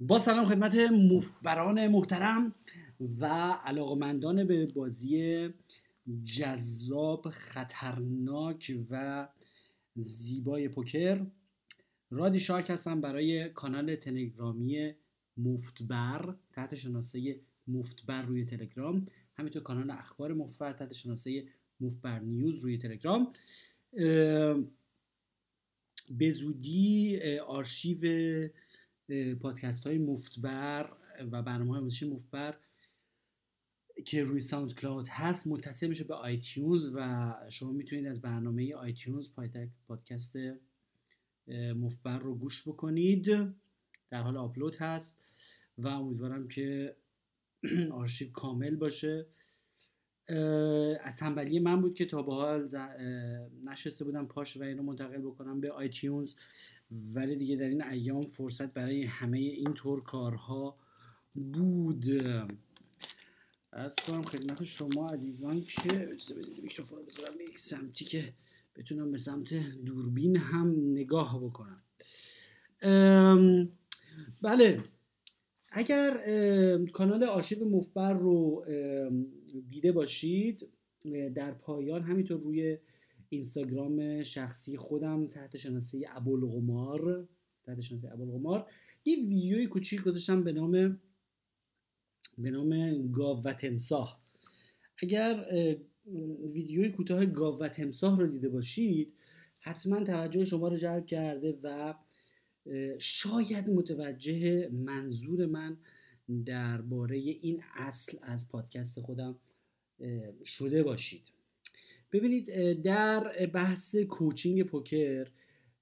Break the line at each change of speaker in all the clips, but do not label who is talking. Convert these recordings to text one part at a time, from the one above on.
با سلام خدمت مفبران محترم و علاقمندان به بازی جذاب خطرناک و زیبای پوکر رادی شارک هستم برای کانال تلگرامی مفتبر تحت شناسه مفتبر روی تلگرام همینطور کانال اخبار مفتبر تحت شناسه مفتبر نیوز روی تلگرام. به زودی آرشیو پادکست های مفتبر و برنامه های موسیقی مفتبر که روی SoundCloud هست متصل میشه به iTunes و شما می‌تونید از برنامه iTunes پادکست مفبر رو گوش بکنید. در حال آپلود هست و امیدوارم که آرشیو کامل باشه. از تنبلی من بود که تا به حال نشسته بودم پاش و اینو منتقل بکنم به آیتیونز. ولی دیگه در این ایام فرصت برای همه این طور کارها بود. از کنم خدمت شما عزیزان که بذارم به سمتی که بتونم به سمت دوربین هم نگاه بکنم. بله اگر کانال آرشیو مفبر رو دیده باشید در پایان همینطور روی اینستاگرام شخصی خودم تحت شناسه ابوالقمار. تحت شناسه ابوالقمار. یه ویدیوی کوچیک گذاشتم به نام به نام گاو و تمساه اگر ویدیوی کوتاه گاو و تمساه رو دیده باشید حتما توجه شما رو جلب کرده و شاید متوجه منظور من درباره این اصل از پادکست خودم شده باشید. ببینید در بحث کوچینگ پوکر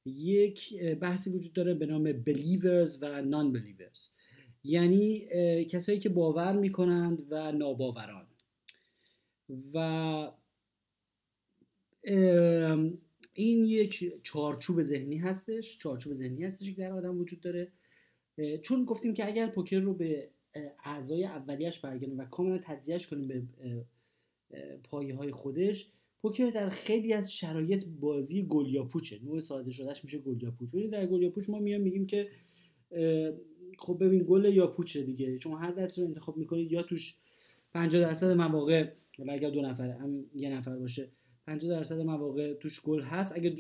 یک بحثی وجود داره به نام بلیورز و نان بلیورز یعنی کسایی که باور می‌کنند و ناباوران. و این یک چارچوب ذهنی هستش چارچوب ذهنی هستش که در آدم وجود داره. چون گفتیم که اگر پوکر رو به اعضای اولیش برگردیم و کاملا تجزیهش کنیم به پایه های خودش پوکر در خیلی از شرایط بازی گلیاپوچه. نوع ساده شدهش میشه گلیاپوچ. ببینید در گلیاپوچ ما میام میگیم که خب ببین گل یا پوچه دیگه. چون هر دست رو انتخاب می‌کنید یا توش 50 درصد مواقع اگر دو نفره هم یه نفر باشه 50 درصد مواقع توش گل هست. اگه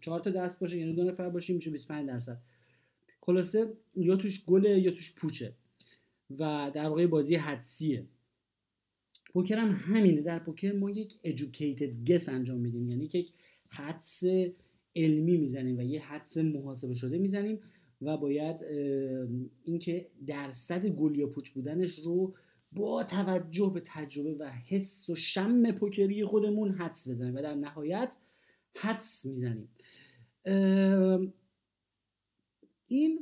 چهار تا دست باشه یعنی دو نفر باشه میشه 25 درصد. خلاصه یا توش گله یا توش پوچه. و در واقع بازی حدسیه. پوکر هم همینه. در پوکر ما یک educated guess انجام میدیم. یعنی یک حدس علمی می‌زنیم و یه حدس محاسبه شده می‌زنیم و باید اینکه درصد گل یا پوچ بودنش رو با توجه به تجربه و حس و شم پوکری خودمون حدس بزنیم و در نهایت حدس می‌زنیم. این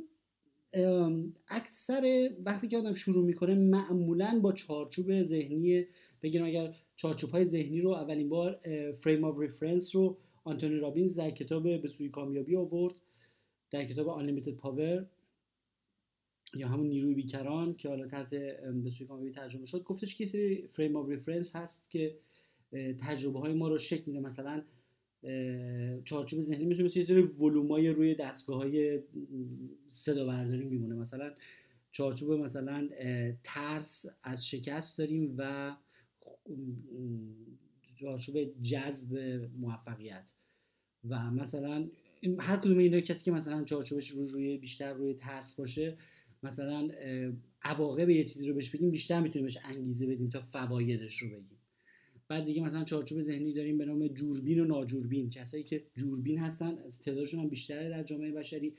اکثر وقتی که آدم شروع می‌کنه معمولا با چارچوب ذهنی بگیرم اگر چارچوب های ذهنی رو اولین بار frame of reference رو آنتونی رابینز در کتاب به سوی کامیابی آورد در کتاب Unlimited Power یا همون نیروی بیکران که حالا تحت به سوی کامیابی ترجمه شد. گفتش که سری frame of reference هست که تجربه های ما رو شکل میده. مثلا چارچوب ذهنی مثل یه سری ولومای روی دستگاه های صدا برداری میمونه. مثلا چارچوب مثلا ترس از شکست داریم و چارچوب جذب موفقیت. و مثلا هر کدوم اینا کسی که مثلا چارچوبش رو روی بیشتر روی ترس باشه مثلا عواقب یه چیزی رو بهش بگیم بیشتر می‌تونیم بهش انگیزه بدیم تا فوایدش رو بگیم. بعد دیگه مثلا چارچوب ذهنی داریم به نام جوربین و ناجوربین. کسایی که جوربین هستن تعدادشون هم بیشتره در جامعه بشری.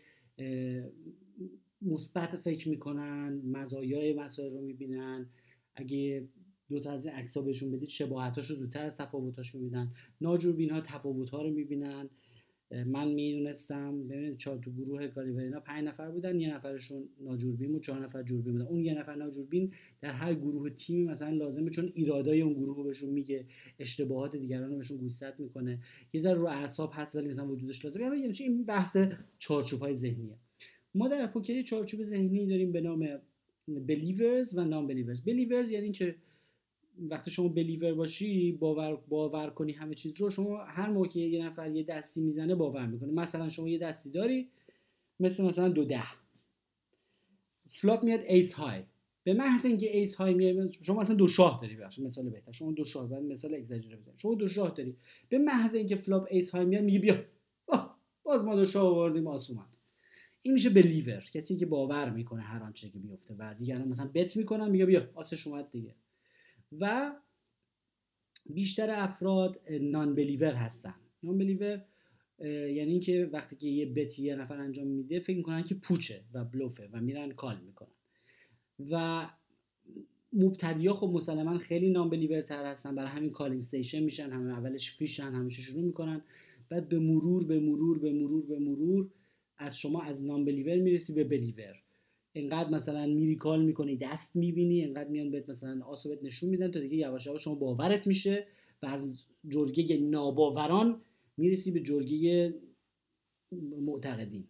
مثبت فکر می‌کنن مزایای مسائل رو می‌بینن. اگه دو تا از این عکس بهشون بدید شباهتاش رو زودتر از تفاوتاش می‌بینن. ناجوربین ها تفاوت رو می‌بینن. من می‌دونستم ببینید چهار تو گروه گالیورینا پنج نفر بودن یه نفرشون ناجوربین بود چهار نفر جوربین بودن. اون یه نفر ناجوربین در هر گروه تیمی مثلا لازمه چون ایرادای اون گروه رو بهشون میگه اشتباهات دیگران رو بهشون گوشزد می‌کنه. یه ذره رو اعصاب هست ولی مثلا وجودش لازمه. یعنی این بحث چارچوب های ذهنیه. ما در پوکری چارچوب ذهنی داریم به نام بلیورز و نام بلیورز بلیورز یعنی که وقتی شما بلیور باشی باور باور کنی همه چیز رو شما هر موقع که یه نفر یه دستی می‌زنه باور می‌کنه. مثلا شما یه دستی داری مثل مثلا دو ده. flop میاد ace high. به محض اینکه ace high میاد شما مثلا دو شاه داری بخش مثال بهتر. شما دو شاه بعد مثال اگزاجره بزنید شما دو شاه داری. به محض اینکه flop ace high میاد میگه بیا. باز ما دو شاه آوردیم آس اومد این میشه believer کسی که باور می‌کنه هر آنچه که بیفته. و دیگران مثلا bet می‌کنن میگه بیا آسش اومد دیگه. و بیشتر افراد non-believer هستن. non-believer یعنی اینکه وقتی که یه bet یه نفر انجام میده فکر می‌کنن که پوچه و بلوفه و میرن call می‌کنن. و مبتدیا خب مسلما خیلی non-believer تر هستن برای همین calling station میشن همه اولش fish ن همیشه شروع می‌کنن. بعد به مرور به مرور به مرور به مرور از شما از non-believer می‌رسی به believer اینقدر مثلا میری call می‌کنی دست می‌بینی اینقدر میان بهت مثلا آسو نشون میدن تا دیگه یواش یواش شما باورت میشه و از جرگه ناباوران می‌رسی به جرگه معتقدین.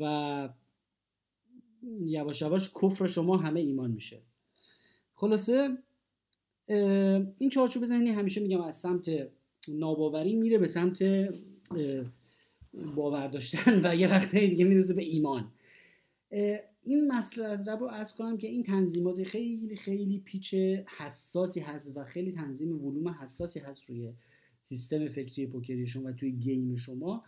و یواش یواش کفر شما همه ایمان میشه. خلاصه این چارچوب ذهنی همیشه میگم از سمت ناباوری میره به سمت باور داشتن و یه وقتایی دیگه می‌رسه به ایمان. این مسئله رو از کنم که این تنظیمات خیلی خیلی پیچ حساسی هست و خیلی تنظیم ولوم حساسی هست روی سیستم فکری پوکری شما و توی game شما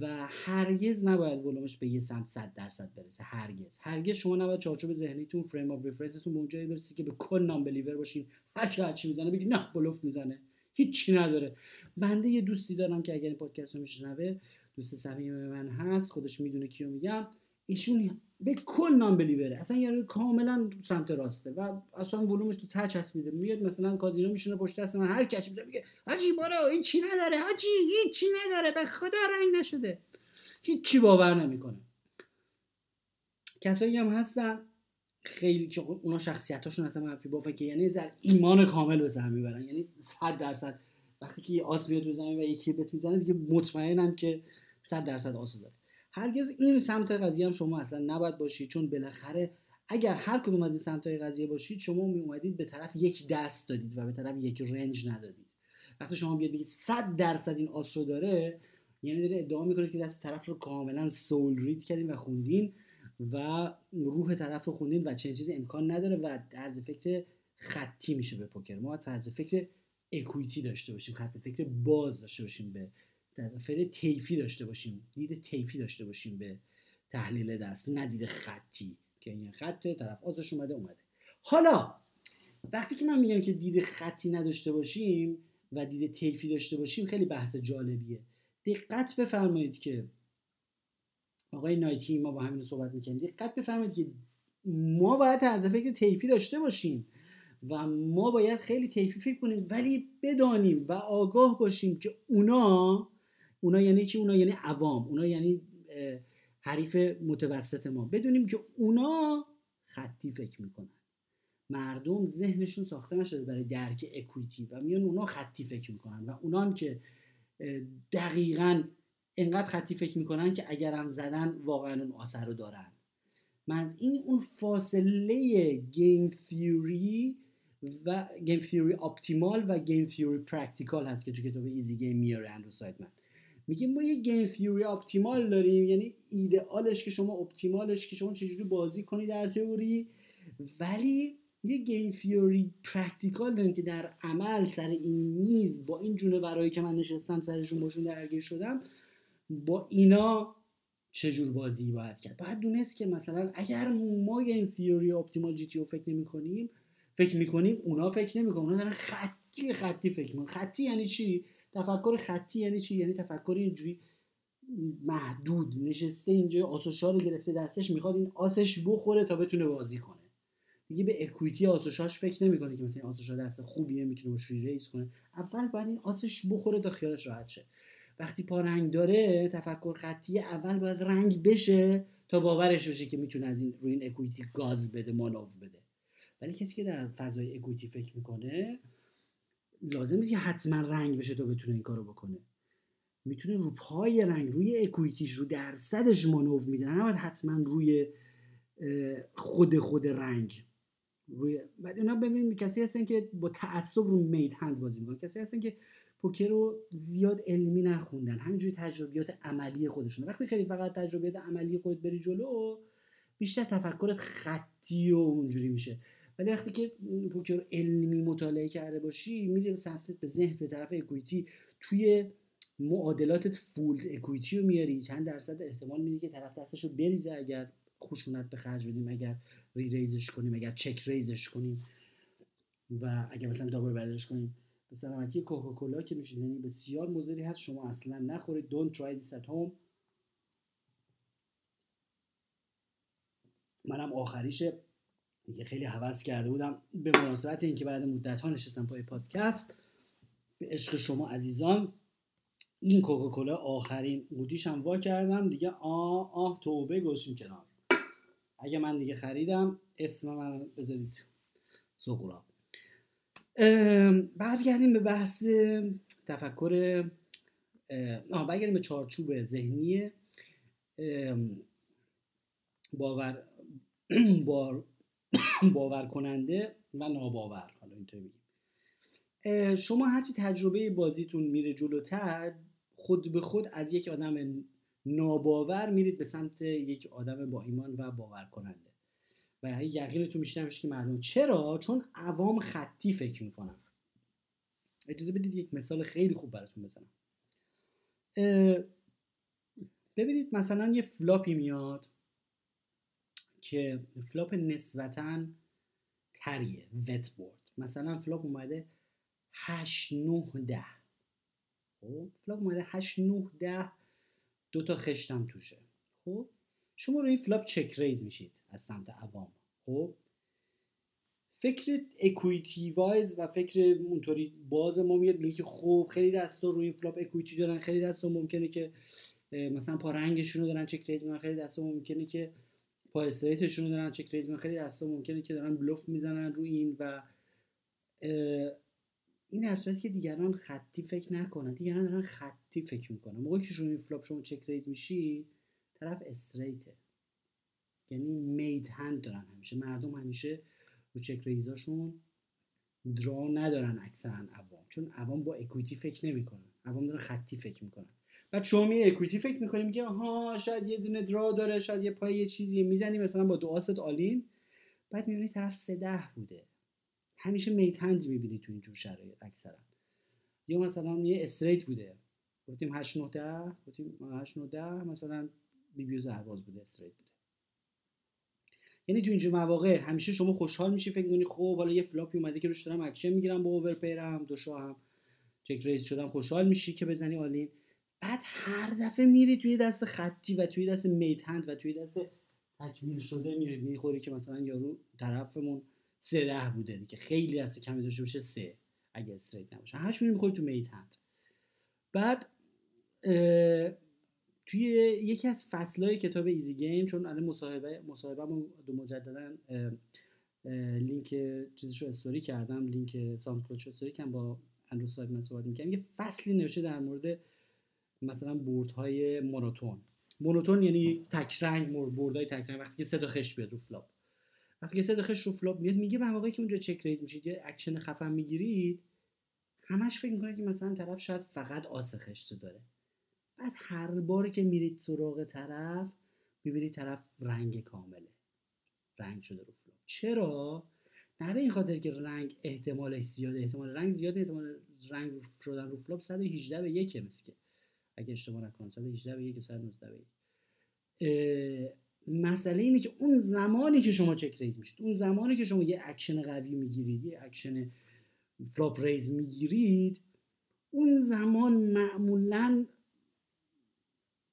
و هرگز نباید ولومش به یه سمت 100 درصد برسه هرگز. هرگز شما نباید چارچوب ذهنیتون frame of reference تون به اونجایی برسه که به کل non-believer باشین هر کی هرچی می‌زنه بگی نه بلوف می‌زنه. هیچی نداره. بنده یه دوستی دارم که اگر این پادکست رو میشنوه دوست صمیم من هست خودش می‌دونه کیو میگم. ایشون به کل non-believer ه. اصلا یعنی کاملا سمت راسته و اصلا ولومش تو تچ میده میاد مثلا کازینو میشونه پشت دست من هر کچی میگه حاجی برو این چی نداره حاجی این چی نداره به خدا رنگ نشده. هیچی باور نمی‌کنه. کسایی هم هستن خیلی که اونا شخصیتاشون اصلا منفی بافه که یعنی در ایمان کامل به سر می‌برن یعنی 100 درصد. وقتی که یه آس بیاد و یکی بت می‌زنه دیگه مطمئنن که 100 درصد آس داره. هرگز این سمت قضیه هم شما اصلا نباید باشید چون بالاخره اگر هر کدوم از این سمت های قضیه باشید شما می اومدید به طرف یک دست دادید و به طرف یک رنج ندادید. وقتی شما بیاد بگید 100 درصد این آس رو داره یعنی داره ادعا می‌کنه که دست طرف رو کاملا سول رید کردین و خوندین و روح طرف رو خوندین و چنین چیزی امکان نداره و طرز فکر خطی میشه به پوکر. ما طرز فکر اکویتی داشته باشیم خط فکر باز داشته باشیم به فعل تیفی داشته باشیم. دید تیفی داشته باشیم به تحلیل دست نه دید خطی. که این خط طرف آزش اومده اومده. حالا وقتی که من میگم که دید خطی نداشته باشیم و دید تیفی داشته باشیم خیلی بحث جالبیه. دقت بفرمایید که آقای نایتی ما با همین صحبت می‌کنیم دقت بفرمایید که ما باید طرز فکر تیفی داشته باشیم و ما باید خیلی تیفی فکر کنیم ولی بدانیم و آگاه باشیم که اونا اونا یعنی چی؟ اونا یعنی عوام. اونا یعنی حریف متوسط ما. بدونیم که اونا خطی فکر می‌کنن. مردم ذهنشون ساخته نشده برای درک equity و میان اونا خطی فکر می‌کنن و اونان که دقیقا انقدر خطی فکر می‌کنن که اگر هم زدن واقعا اون آثر رو دارن. من این اون فاصله game theory و game theory optimal و game theory practical هست که تو کتاب Easy Game میاره Andrew Seidman میگیم ما یه game theory optimal داریم یعنی ایدئالش که شما optimal ش که شما چجوری بازی کنی در تئوری ولی یه game theory practical داریم که در عمل سر این میز با این جانورایی که من نشستم سرشون باشون درگیر شدم با اینا چجور بازی باید کرد؟ باید دونست که مثلا اگر ما game theory optimal GTO فکر نمی کنیم فکر می‌کنیم اونا فکر نمی‌کنن اونا دارن خطی خطی فکر می‌کنن خطی یعنی چی؟ تفکر خطی یعنی چی؟ یعنی تفکر اینجوری محدود نشسته اینجا آسوشا رو گرفته دستش می‌خواد این آسش بخوره تا بتونه بازی کنه. دیگه به اکویتی آسوشاش فکر نمی‌کنه که مثلا این آسوشا دست خوبیه می‌تونه باش ریس کنه. اول باید این آسش بخوره تا خیالش راحت شه. وقتی پا رنگ داره تفکر خطی اول باید رنگ بشه تا باورش بشه که می‌تونه از این روی این اکویتی گاز بده مانو بده. ولی کسی که در فضای اکویتی فکر می‌کنه لازم نیست حتما رنگ بشه تا بتونه این کارو بکنه. می‌تونه رو پای رنگ روی اکویتیش رو درصدش مانو میده. نباید حتما روی خود خود رنگ. روی بعد اونا ببینید کسی هستن که با تعصب رو میت هند بازی می‌کنن. کسی هستن که پوکر رو زیاد علمی نخوندن. همینجوری تجربیات عملی خودشون وقتی خیلی فقط تجربیات عملی خود بری جلو بیشتر تفکرت خطی و اونجوری میشه. ولی وقتی که پوکر علمی مطالعه کرده باشی میری به سمت به ذهن به طرف اکویتی توی معادلاتت فولد اکویتی رو میاری چند درصد احتمال میدی که طرف دستش رو بریزه اگر خشونت به خرج بدیم اگر ری ریزش کنیم اگر چک ریزش کنیم. و اگر مثلا دابل برداشت کنیم. به سلامتی کوکاکولا که نوشیدنی بسیار مضری هست شما اصلا نخورید. Don't try this at home. منم آخریش دیگه خیلی حوض کرده بودم. به مناسبت اینکه بعد مدت ها نشستم پای پادکست به عشق شما عزیزان این کوکاکولا آخرین قوطیشم وا کردم. دیگه آه آه توبه گوشیم کنار. اگه من دیگه خریدم اسم من بذارید. سقورا برگردیم به بحث تفکر آه برگردیم به چارچوب ذهنی باور بار باور کننده و ناباور. حالا اینطوری بگیم. شما هرچی تجربه بازیتون میره جلوتر خود به خود از یک آدم ناباور میرید به سمت یک آدم با ایمان و باور کننده و یقینتون بیشتر میشه که مردم. چرا؟ چون عوام خطی فکر می‌کنن. اجازه بدید یک مثال خیلی خوب براتون بزنم. ببینید مثلا یه flop ی میاد. که flop نسبتا تریه wet board. مثلا flop اومده 8 9 10 خب flop اومده 8 9 10 دو تا خشتم توشه. خب شما رو این flop check raise میشید از سمت عوام. خب فکر equity wise و فکر اونطوری باز ما میاد میگه که خب خیلی دستا روی این flop equity دارن خیلی دستا ممکنه که مثلا پا رنگشون رو دارن check raise می‌کنن خیلی دستا ممکنه که پا straight شون رو دارن check raise خیلی دستا ممکنه که دارن بلوف می‌زنن روی این و این در صورتی که دیگران خطی فکر نکنن دیگران دارن خطی فکر می‌کنن. موقعی که این flop شما check raise میشی طرف straight ه یعنی made hand دارن همیشه. مردم همیشه رو check raise اشون draw ندارن اکثرا عوام. چون عوام با equity فکر نمی‌کنن. عوام دارن خطی فکر می‌کنن. بعد شما می equity فکر می‌کنی میگه آها شاید یه دونه draw داره شاید یه پای یه چیزی می‌زنی مثلا با دو آس all-in بعد می‌بینی طرف سه ده بوده. همیشه made hand می‌بینی تو اینجور شرایط اکثرا. یا مثلا یه straight بوده. گفتیم 8 9 10 گفتیم 8 9 10 مثلا بی‌بی و سرباز بوده straight بوده. یعنی تو اینجور مواقع همیشه شما خوشحال میشی فکر کنی خب حالا یه flop ی اومده که روش دارم اکشن می‌گیرم با overpair م دو هم check raise شدم خوشحال میشی که بزنی all-in بعد هر دفعه میری توی دست خطی و توی دست made hand و توی دست تکمیل شده میری می‌خوری که مثلا یارو طرفمون سه ده بوده که خیلی دست کمی داشته باشه سه. اگه straight نباشه. همش میری می‌خوری تو made hand بعد توی یکی از فصلهای کتاب Easy Game چون الان مصاحبه مصاحبه دو مجددا لینک چیزش رو استوری کردم لینک sound استوری کردم با Andrew من صحبت می‌کنم یه فصلی نوشته در مورد مثلا board های monotone. monotone یعنی تک رنگ board های تک رنگ وقتی که سه تا خشت بیاد رو flop. وقتی که سه تا خشت رو flop میاد میگه به موقعی که اونجا check raise میشید یه اکشن خفن می‌گیرید همش فکر می‌کنه که مثلا طرف شاید فقط آس خشت داره. بعد هر باری که میرید سراغ طرف می‌بینید طرف رنگ کامله. رنگ شده رو flop. چرا؟ نه به این خاطر که رنگ احتمالش زیاده. احتمال رنگ زیاده احتمال رنگ شدن رو flop 118 به 1 مثل اگه اشتباه نکنم 118 به 1 119 به 1 مسئله اینه که اون زمانی که شما check raise میشید اون زمانی که شما یه اکشن قوی می‌گیرید یه action flop raise می‌گیرید اون زمان معمولا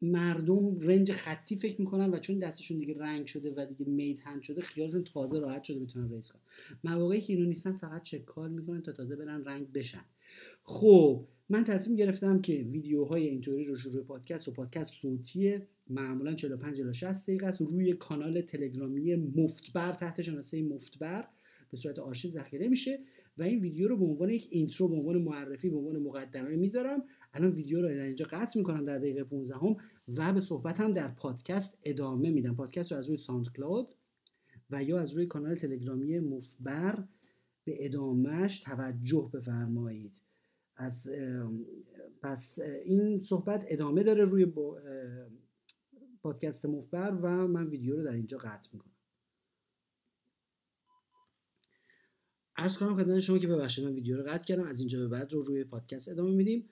مردم range خطی فکر می‌کنن و چون دستشون دیگه رنگ شده و دیگه made hand شده خیالشون تازه راحت شده بتونن raise کنن. مواقعی که اینو نیستن فقط check call می‌کنن تا تازه برن رنگ بشن. خب من تصمیم گرفتم که ویدیوهای اینطوری رو شروع پادکست و پادکست صوتیه معمولا 45 الی 60 دقیقه است. روی کانال تلگرامی مفتبر تحت شناسه مفتبر به صورت آرشیو ذخیره میشه و این ویدیو رو به عنوان یک intro به عنوان معرفی به عنوان مقدمه می‌ذارم. الان ویدیو رو اینجا قطع می‌کنم در دقیقه 15 هم و به صحبتم در پادکست ادامه میدم. پادکست رو از روی ساوند کلاود و یا از روی کانال تلگرامی مفبر به ادامهش توجه بفرمایید. از پس این صحبت ادامه داره روی پادکست مفبر و من ویدیو رو در اینجا قطع می‌کنم. ارز کنم خدمت شما که ببخشید من ویدیو رو قطع کردم از اینجا به بعد رو روی پادکست ادامه میدیم.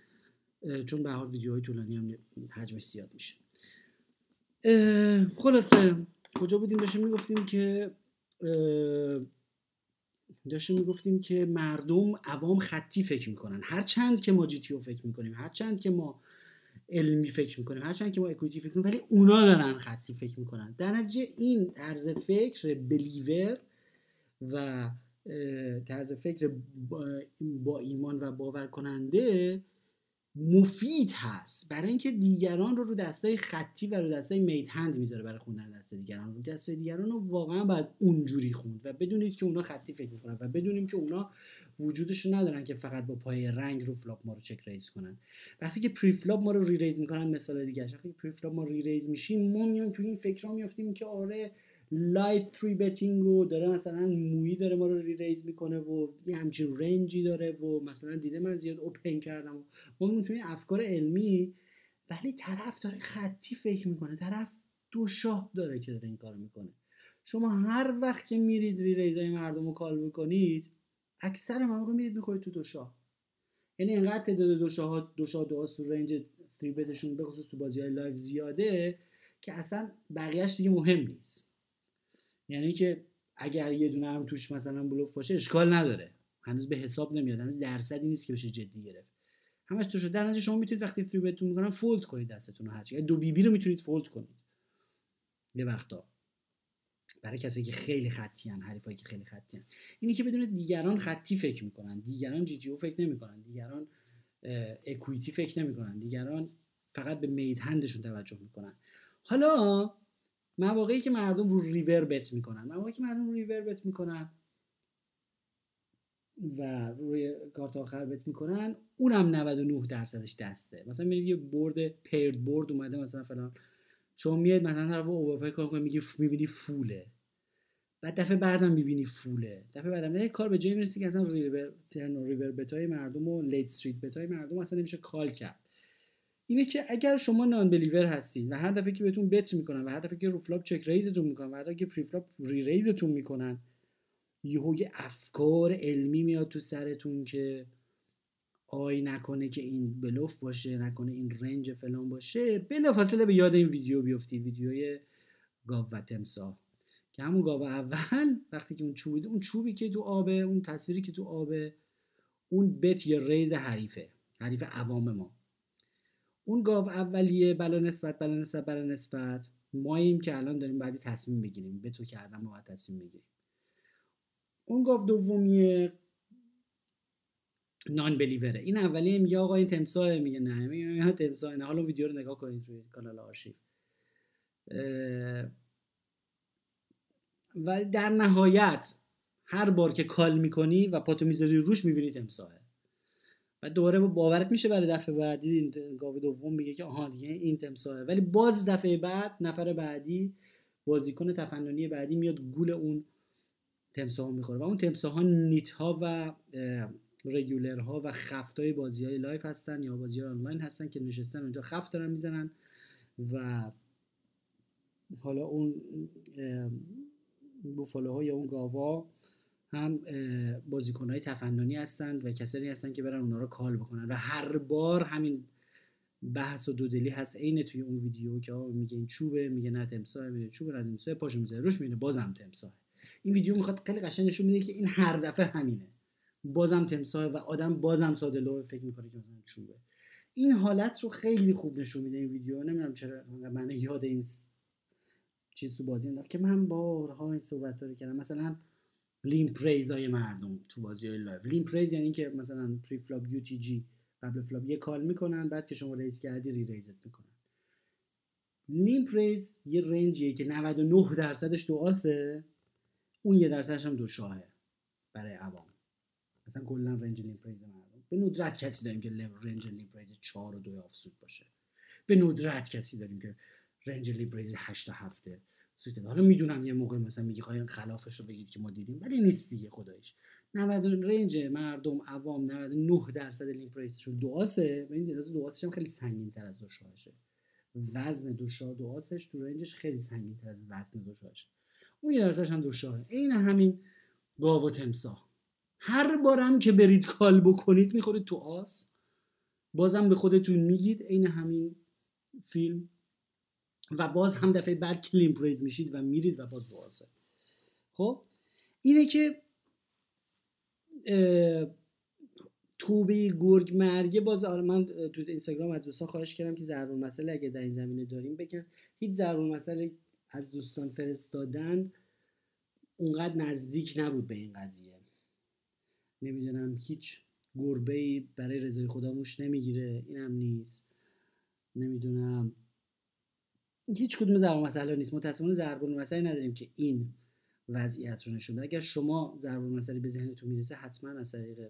چون به حال ویدیوهای طولانی هم حجمش زیاد میشه. خلاصه کجا بودیم؟ داشتیم می‌گفتیم که داشتیم می‌گفتیم که مردم عوام خطی فکر می‌کنن. هر چند که ما جیتیو فکر می‌کنیم هر چند که ما علمی فکر می‌کنیم هر چند که ما اکویتی فکر می‌کنیم ولی اونا دارن خطی فکر می‌کنن. در نتیجه این طرز فکر بلیور و طرز فکر با ایمان و باور کننده مفید هست. برای اینکه دیگران رو رو دستای خطی و رو دستای made hand می‌ذاره برای خوندن دست دیگران. رو دستای دیگران رو واقعا باید اونجوری خوند و بدونید که اونا خطی فکر می‌کنن و بدونیم که اونا وجودش ندارن که فقط با پای رنگ رو flop ما رو check-raise کنن. وقتی که preflop ما رو re-raise می‌کنن مثال دیگه وقتی preflop ما re-raise میشیم ما میایم تو این فکرها میافتیم که آره light 3 betting و داره مثلا مویی داره ما رو re-raise می‌کنه و یه همچین range ی داره و مثلا دیده من زیاد open کردم و ما می‌تونیم افکار علمی ولی طرف داره خطی فکر می‌کنه طرف دو شاه داره که داره این کار می‌کنه. شما هر وقت که میرید re-raise ای مردم رو call می‌کنید اکثر مواقع میرید می‌خورید تو دو شاه. یعنی اینقدر تعداد دو شاه دو شاه دو تو range 3 bet شون به خصوص تو بازی های live زیاده که اصلا بقیهش دیگه مهم نیست. یعنی که اگر یه دونه هم توش مثلا بلوف باشه اشکال نداره. هنوز به حساب نمیاد. هنوز درصدی نیست که بشه جدی گرفت. همش تو شده در نتیجه شما می‌تونید وقتی فری بهتون می‌کنن فولد کنید دستتون رو هرچی. دو بی بی رو می‌تونید فولد کنید. یه وقتا. برای کسی که خیلی خطی هن حریفایی که خیلی خطی هن. اینی که بدونید دیگران خطی فکر می‌کنن. دیگران جی تی او فکر نمی‌کنن. دیگران equity فکر نمی‌کنن. دیگران فقط به made hand شون توجه می‌کنن. حالا مواقعی که مردم رو river bet می‌کنن. مواقعی که مردم رو river bet می‌کنن و روی کارت آخر bet می‌کنن اونم 99 درصدش دسته. مثلا میرید یه board paired board اومده مثلا فلان. شما میاد مثلا طرف overpair call کنه میگی می‌بینی full ه. بعد دفعه بعدم می‌بینی full ه. دفعه بعدم یه کار به جایی می‌رسی که اصلا river turn river bet ای مردم و late street bet ای مردم اصلا نمیشه call کرد. اینه که اگر شما non-believer هستید و هر دفعه که بهتون bet می‌کنن و هر دفعه که رو flop check-raise تون می‌کنن و هر دفعه که preflop re-raise تون می‌کنن یهو یه افکار علمی میاد تو سرتون که آی نکنه که این bluff باشه نکنه این range فلان باشه. بلافاصله به یاد این ویدیو بیفتید. ویدیوی گاو و تمسا که همون گاو اول وقتی که اون چوبی اون چوبی که تو آبه اون تصویری که تو آبه اون بت یا ریز حریفه. حریف عوام ما. اون گاو اولیه بلا نسبت بلا نسبت بلا نسبت. ماییم که الان داریم بعدی تصمیم بگیریم به تو کردم باید تصمیم بگیریم اون گاو دومیه نان بلیوره این اولیه میگه آقا این تمساه میگه نه میگه تمساه نه حالا ویدیو رو نگاه کنید روی کانال آرشیو. و در نهایت هر بار که call می‌کنی و پاتو می‌ذاری روش می‌بینی تمساهه و دوباره باورت میشه برای دفعه بعدی این گاو دوم میگه که آها دیگه این تمساهه ولی باز دفعه بعد نفر بعدی بازیکن تفننی بعدی میاد گول اون تمساه می‌خوره. و اون تمساه ها nit ها و regular ها و خفت های بازی های live هستن یا بازی های آنلاین هستن که نشستن اونجا خفت دارن می‌زنن و حالا اون بوفالوها یا اون گاوا هم های تفننی هستند و کسانی هستند که برن اونا رو کال بکنن و هر بار همین بحث و دودلی هست. عین توی اون ویدیو که میگه این چوبه میگه نه تمساه میگه چوبه نه تمساه پاشو می‌ذاره روش می‌بینه بازم تمساه این ویدیو می‌خواد خیلی قشنگ نشون میده که این هر دفعه همینه. بازم تمساه و آدم بازم ساده لو فکر می‌کنه که مثلا چوبه. این حالت رو خیلی خوب نشون میده این ویدیو. نمی‌دونم چرا من یاد این چیز تو بازی انداخت. که من بارها این صحبت رو کردم. مثلا limp raise های مردم تو بازی های live limp raise یعنی که مثلا preflop UTG قبل flop یه call می‌کنن بعد که شما raise کردی re-raise ت می‌کنن. limp raise یه range یه که 99 درصدش دو آسه اون یه درصدش هم دو شاهه برای عوام. مثلا کلا range limp raise مردم. به ندرت کسی داریم که range limp raise 4 و 2 offsuit باشه. به ندرت کسی داریم که range limp raise 8 و 7 suited حالا می‌دونم یه موقع مثلا میگی خواهی خلافش رو بگید که ما دیدیم ولی نیست دیگه خدایش. 90 range مردم عوام 99 درصد limp raise شون دو آسه و این تعداد دو آسش هم خیلی سنگین تر از دو وزن دو شاه دو آسش تو range ش خیلی سنگین تر از وزن دو شاهش اون یه درصدش هم دو شاهه این همین گاو و تمساه هر بارم که برید کال بکنید می‌خورید تو آس. بازم به خودتون میگید. عین همین فیلم و باز هم دفعه بعد کلیم پریز میشید و میرید و باز آسه خب اینه که توبه گرگ مرگه باز آره من تو اینستاگرام از دوستان خواهش کردم که ضرب مسئله اگه در این زمینه داریم بگن. هیچ ضرب مسئله از دوستان فرستادن اونقدر نزدیک نبود به این قضیه. نمی‌دونم هیچ گربه ای برای رضای خدا موش نمی‌گیره اینم نیست. نمی‌دونم. هیچ کدوم ضرب مسئله نیست. متاسفانه ضرب مسئله نداریم که این وضعیت رو نشون اگر شما ضرب مسئله به ذهنتون می‌رسه حتما از طریق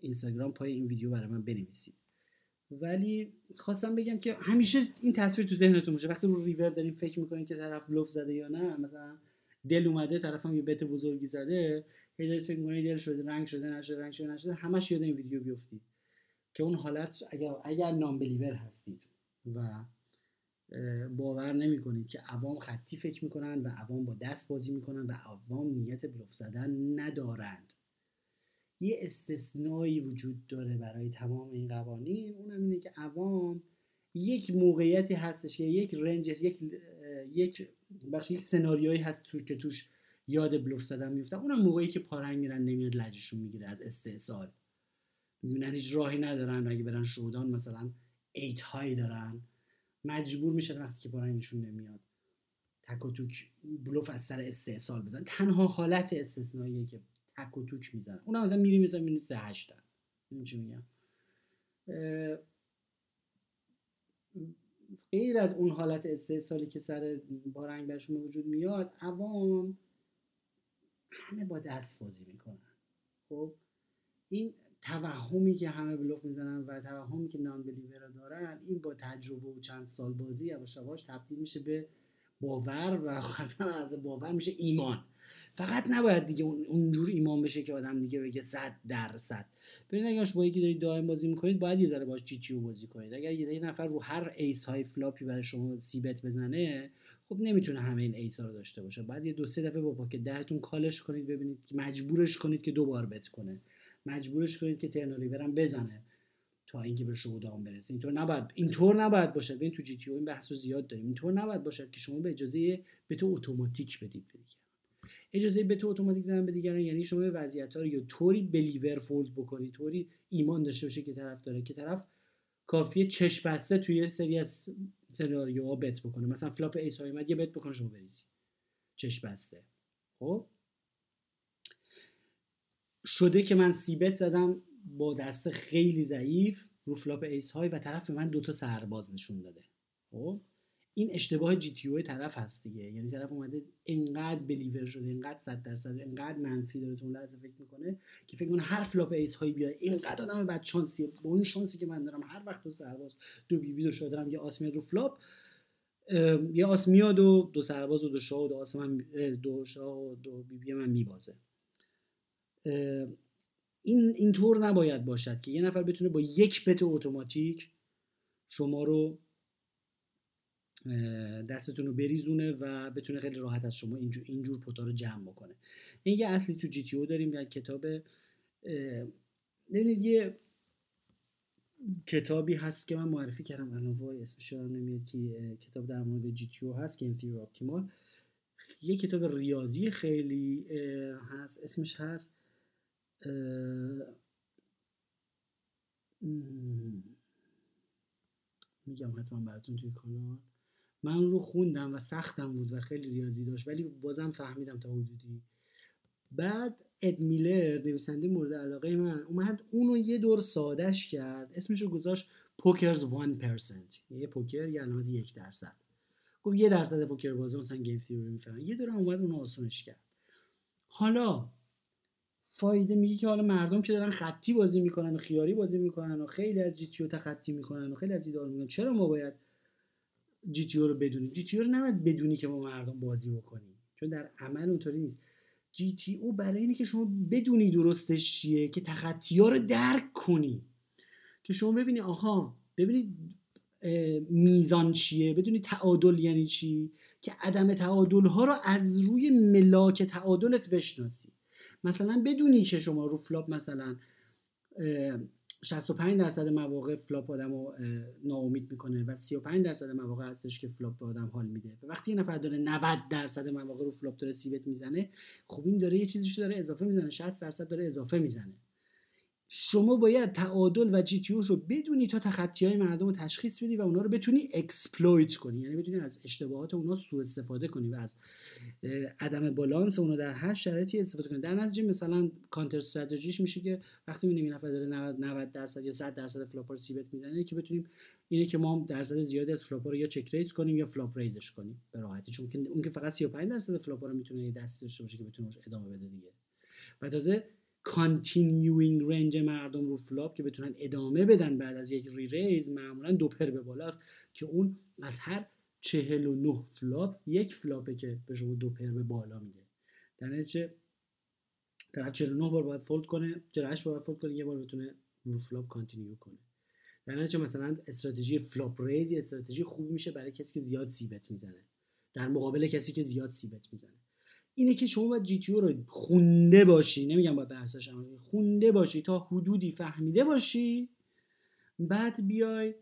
اینستاگرام پای این ویدیو برای من بنویسید. ولی خواستم بگم که همیشه این تصویر تو ذهنتون باشه. وقتی رو ریور داریم فکر می‌کنین که طرف بلوف زده یا نه مثلا دل اومده طرفم یه بت بزرگی زده هی فکر می‌کنید دل شده رنگ شده نشده رنگ شده نشده همش یاد این ویدیو بیفتید. که اون حالت اگر اگر نام هستید و باور نمی کنید که عوام خطی فکر می‌کنن و عوام با دست بازی می‌کنن و عوام نیت بلوف زدن ندارند. یه استثنایی وجود داره برای تمام این قوانین. اونم اینه که عوام یک موقعیتی هستش که یک رنج یک یک بخش یک سناریویی هست تو که توش یاد بلوف زدن میفته اونم موقعی که پارنگ میرن نمیاد لجشون می‌گیره از استحصال. می‌بینن هیچ راهی ندارن. اگه برن شودان مثلا ایت هایی دارن. مجبور میشن وقتی که پارنگشون نمیاد تک و توک بلوف از سر استحصال بزن. تنها حالت استثنائیه که تک و توک می‌زنن اونم مثلا میری مثلا می‌بینی سه هشتن چی میگم؟ غیر از اون حالت استحصالی که سر بارنگ برشون وجود میاد عوام همه با دست بازی می‌کنن. خب؟ این توهمی که همه بلوف می‌زنن و توهمی که نان بلیور دارن این با تجربه و چند سال بازی یواش یواش تبدیل میشه به باور و خاصا از باور میشه ایمان. فقط نباید دیگه اونجور ایمان بشه که آدم دیگه بگه صد درصد. ببینید اگه با یکی دارید دائم بازی می‌کنید باید یه ذره باش GTO بازی کنید. اگر یه نفر رو هر ace high flop ی برای شما c-bet بزنه خب نمی‌تونه همه این ace ها رو داشته باشه. بعد یه دو سه دفعه با pocket ده تون call ش کنید ببینید مجبورش کنید که دو بار bet کنه. مجبورش کنید که turn river هم بزنه تا اینکه به showdown برسه. اینطور نباید اینطور نباید باشد. ببین تو GTO این بحث رو زیاد داریم. اینطور نباید باشد که شما به اجازه bet اتوماتیک بدید به اجازه bet اتوماتیک دادن به دیگران یعنی شما به وضعیت ها رو یا طوری believer fold بکنی طوری ایمان داشته باشه که طرف داره که طرف کافیه چش بسته توی سری از سناریوها bet بکنه. مثلا flop ace high یه bet بکنه شما بریزی. چش بسته. خب؟ شده که من c-bet زدم با دست خیلی ضعیف رو flop ace high و طرف به من دوتا سرباز نشون داده. خب؟ این اشتباه GTO طرف هست دیگه. یعنی طرف اومده انقدر believer شده انقدر صد درصد انقدر منفی داره تو لحظه فکر می‌کنه که فکر کنه هر flop ace high ی بیاد. اینقدر آدم بد شانسیه. با اون شانسی که من دارم هر وقت دو سرباز دو بی بی دو شاه دارم یه آس میاد رو flop یه آس میاد و دو سرباز و دو شاه و دو آس من دو شاه و دو بی بی من میبازه. این اینطور نباید باشد که یه نفر بتونه با یک bet اتوماتیک شما رو دستتون رو بریزونه و بتونه خیلی راحت از شما اینجور, اینجور پوتا رو جمع بکنه. این یه اصلی تو جی تی او داریم در کتاب ببینید یه کتابی هست که من معرفی کردم. الان اسمش نمیاد که کتاب در مورد جی تی او هست که این اپتیمال یه کتاب ریاضی خیلی هست اسمش هست میگم حتما براتون توی کانال. من رو خوندم و سختم بود و خیلی ریاضی داشت ولی بازم فهمیدم تا حدودی. بعد اد میلر نویسنده مورد علاقه من اومد اونو یه دور سادش کرد. اسمش رو گذاشت پوکرز 1% یه پوکر یه علامت یک درصد. گفت یه درصد پوکر بازی مثلا گیم تیوری می‌فهمن. یه دور اومد اونو آسونش کرد. حالا فایده میگه که حالا مردم که دارن خطی بازی می‌کنن و خیاری بازی می‌کنن و خیلی از جی تی تخطی می‌کنن و خیلی از ایدار می‌کنن چرا ما باید GTO رو بدونیم؟ GTO رو نباید بدونی که ما مردم بازی بکنیم چون در عمل اونطوری نیست. GTO برای اینه که شما بدونی درستش چیه که تخطی ها رو درک کنی. که شما ببینی آها ببینید میزان چیه بدونی تعادل یعنی چی؟ که عدم تعادل ها رو از روی ملاک تعادلت بشناسی. مثلا بدونی که شما رو flop مثلا 65 درصد مواقع flop آدم رو ناامید می‌کنه و 35 درصد مواقع هستش که flop به آدم حال میده. و وقتی یه نفر داره 90 درصد مواقع رو flop داره c-bet می‌زنه خب این داره یه چیزیشو داره اضافه می‌زنه 60 درصد داره اضافه می‌زنه. شما باید تعادل و GTO رو بدونی تا تخطی های مردم رو تشخیص بدی و اونا رو بتونی exploit کنی. یعنی بتونی از اشتباهات اونا سوء استفاده کنی و از عدم بالانس اونا در هر شرایطی استفاده کنی. در نتیجه مثلا counter strategy ش میشه که وقتی می‌بینیم نفر داره 90 درصد یا 100 درصد flop رو c-bet می‌زنه که بتونیم اینه که ما درصد زیادی از flop رو یا check-raise کنیم یا flop raise ش کنیم. به راحتی چون اون که فقط 35 درصد flop رو می‌تونه دست داشته باشه که بتونه ادامه بده دیگه. و تازه continuing range مردم رو flop که بتونن ادامه بدن بعد از یک re-raise معمولا دو pair به بالاست که اون از هر 49 flop یک flop ه که به شما دو pair به بالا میده. در نتیجه طرف 49 بار باید fold کنه 48 بار باید fold کنه یه بار بتونه رو flop continue کنه. در نتیجه مثلا استراتژی flop raise استراتژی خوب میشه برای کسی که زیاد c-bet می‌زنه. در مقابل کسی که زیاد c-bet می‌زنه. اینه که شما باید GTO رو خونده باشی. نمیگم باید درسش خونده باشی تا حدودی فهمیده باشی. بعد بیای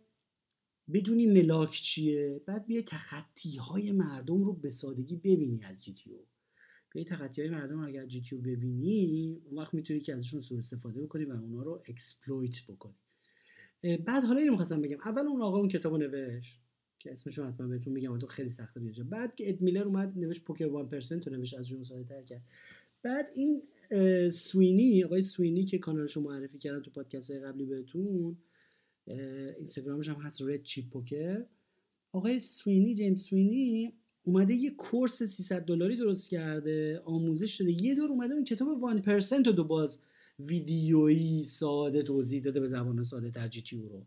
بدونی ملاک چیه. بعد بیای تخطی های مردم رو به سادگی ببینی از GTO بیای تخطی های مردم رو اگر جی تی ببینی اون وقت می‌تونی که ازشون سوء استفاده بکنی و اونا رو exploit بکنی. بعد حالا اینو می‌خواستم بگم. اول اون آقا اون کتابو نوشت. که اسمش رو حتما بهتون میگم تو خیلی سخته بیاد بعد که اد میلر اومد نوشت پوکر 1% رو نوشت از اون ساده تر کرد. بعد این سوینی آقای سوینی که کانالش رو معرفی کردن تو پادکست های قبلی بهتون اینستاگرامش هم هست Red Chip Poker آقای سوینی جیمز سوینی اومده یه کورس 300 دلاری درست کرده آموزش داده. یه دور اومده اون کتاب 1% رو دو باز ویدیویی ساده توضیح داده به زبان ساده تی رو.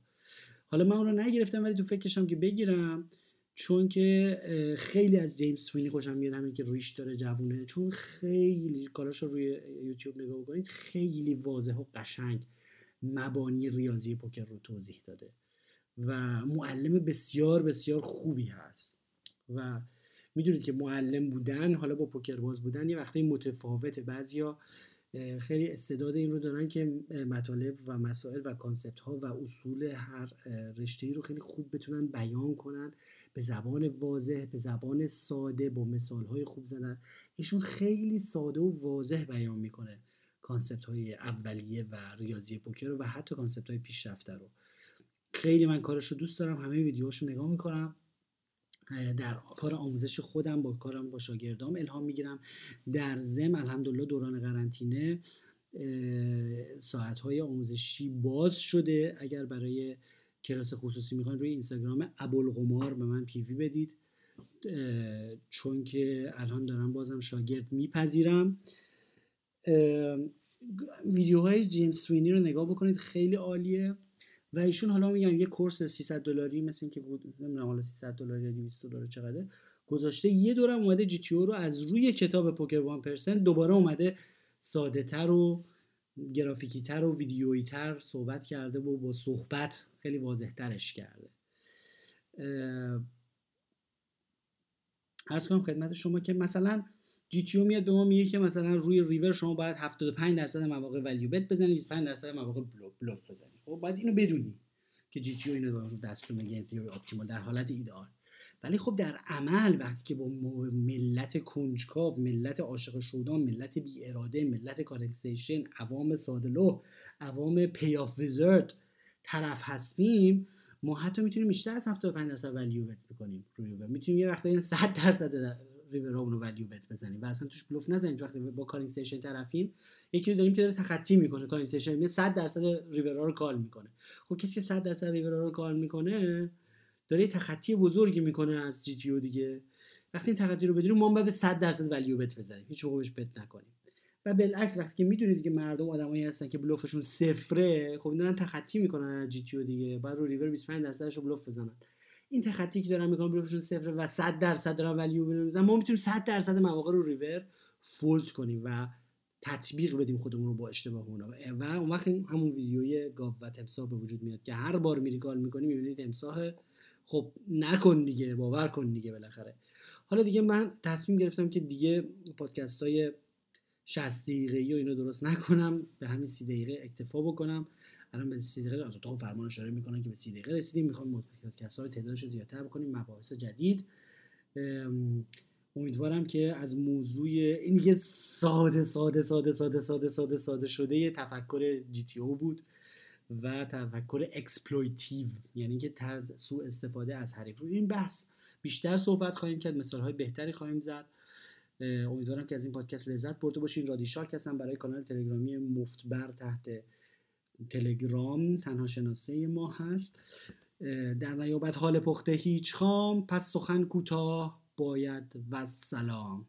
حالا من اون رو نگرفتم ولی تو فکرشم که بگیرم چون که خیلی از جیمز سوینی خوشم میاد همین که ریش داره جوونه. چون خیلی کاراش رو روی یوتیوب نگاه بکنید خیلی واضح و قشنگ مبانی ریاضی پوکر رو توضیح داده و معلم بسیار بسیار خوبی هست. و می‌دونید که معلم بودن حالا با پوکر باز بودن یه وقتی متفاوته. بعضیا خیلی استعداد این رو دارن که مطالب و مسائل و concept ها و اصول هر رشته ای رو خیلی خوب بتونن بیان کنن. به زبان واضح به زبان ساده با مثال های خوب زدن. ایشون خیلی ساده و واضح بیان می‌کنه concept های اولیه و ریاضی پوکر رو و حتی concept های پیشرفته رو. خیلی من کارش رو دوست دارم همه ویدیوهاشو نگاه می‌کنم. در کار آموزش خودم با کارم با شاگردام الهام می‌گیرم. در زم الحمدلله دوران قرنطینه ساعت های آموزشی باز شده. اگر برای کلاس خصوصی می‌خواین روی اینستاگرام ابوالقمار به من پیوی بدید. چون که الان دارم بازم شاگرد میپذیرم. ویدیوهای جیمز سوینی رو نگاه بکنید خیلی عالیه. و ایشون حالا میگن یه کورس 300 دلاری مثل اینکه نمی‌دونم حالا 300 دلار یا 200 دلار چقدره گذاشته. یه دورم اومده جی تی رو از روی کتاب پوکر 1% دوباره اومده ساده تر و گرافیکی تر و ویدیویی تر صحبت کرده و با صحبت خیلی واضح ترش کرده ارز کنم خدمت شما که مثلا GTO میاد به ما میگه که مثلا روی ریور شما باید 75 درصد مواقع value bet بزنید 25 درصد مواقع بلوف بزنید. خب باید اینو بدونی که GTO اینو رو دستور game theory optimal در حالت ایدئال. ولی خب در عمل وقتی که با ملت کنجکاو ملت عاشق showdown ملت بی اراده ملت calling station عوام ساده‌لوح عوام pay off wizard طرف هستیم ما حتی می‌تونیم بیشتر از 75 درصد value bet بکنیم روی می‌تونیم یه وقتا 100 درصد river امون رو value bet بزنیم. و اصلا توش بلوف نزنیم وقتی با calling station طرفیم یکی رو داریم که داره تخطی می‌کنه. calling station میاد 100 درصد river ا رو call می‌کنه. خب کسی که 100 درصد river ا رو call می‌کنه داره تخطی بزرگی می‌کنه از GTO دیگه. وقتی این تخطی رو بدونیم ما باید 100 درصد value bet بزنیم. هیچ موقع bet نکنیم. و بالعکس وقتی که می‌دونید که مردم آدمایی هستن که بلوفشون صفره خب دارن تخطی می‌کنن از GTO دیگه. بعد رو river 25 درصدش رو بلوف بزنن. این تخطی که دارن می‌کنن بلوفشون صفر و 100 درصد دارن ولیو می‌زنن ما می‌تونیم 100 درصد مواقع رو ریور فولد کنیم و تطبیق بدیم خودمون رو با اشتباه اونا. و اون وقت همون ویدیوی گاو و تمساح به وجود میاد که هر بار میری کال می‌کنی می‌بینید تمساح خب نکن دیگه باور کن دیگه بالاخره. حالا دیگه من تصمیم گرفتم که دیگه پادکست های 60 دقیقه و اینو درست نکنم به همین 30 دقیقه اکتفا بکنم. الان به 30 دقیقه از اتاق فرمان اشاره می‌کنن که به 30 دقیقه رسیدیم. می‌خوام پادکست های تعدادش رو زیادتر بکنیم. مباحث جدید. امیدوارم که از موضوع این دیگه ساده ساده ساده ساده ساده ساده ساده شده یه تفکر GTO بود و تفکر exploitive یعنی که سوء استفاده از حریف رو. این بحث بیشتر صحبت خواهیم کرد مثال های بهتری خواهیم زد. امیدوارم که از این پادکست لذت برده باشین. رادی شارک هستم. برای کانال تلگرامی مفتبر تحت تلگرام تنها شناسه ما هست. در نیابت حال پخته هیچ خام پس سخن کوتاه باید و سلام.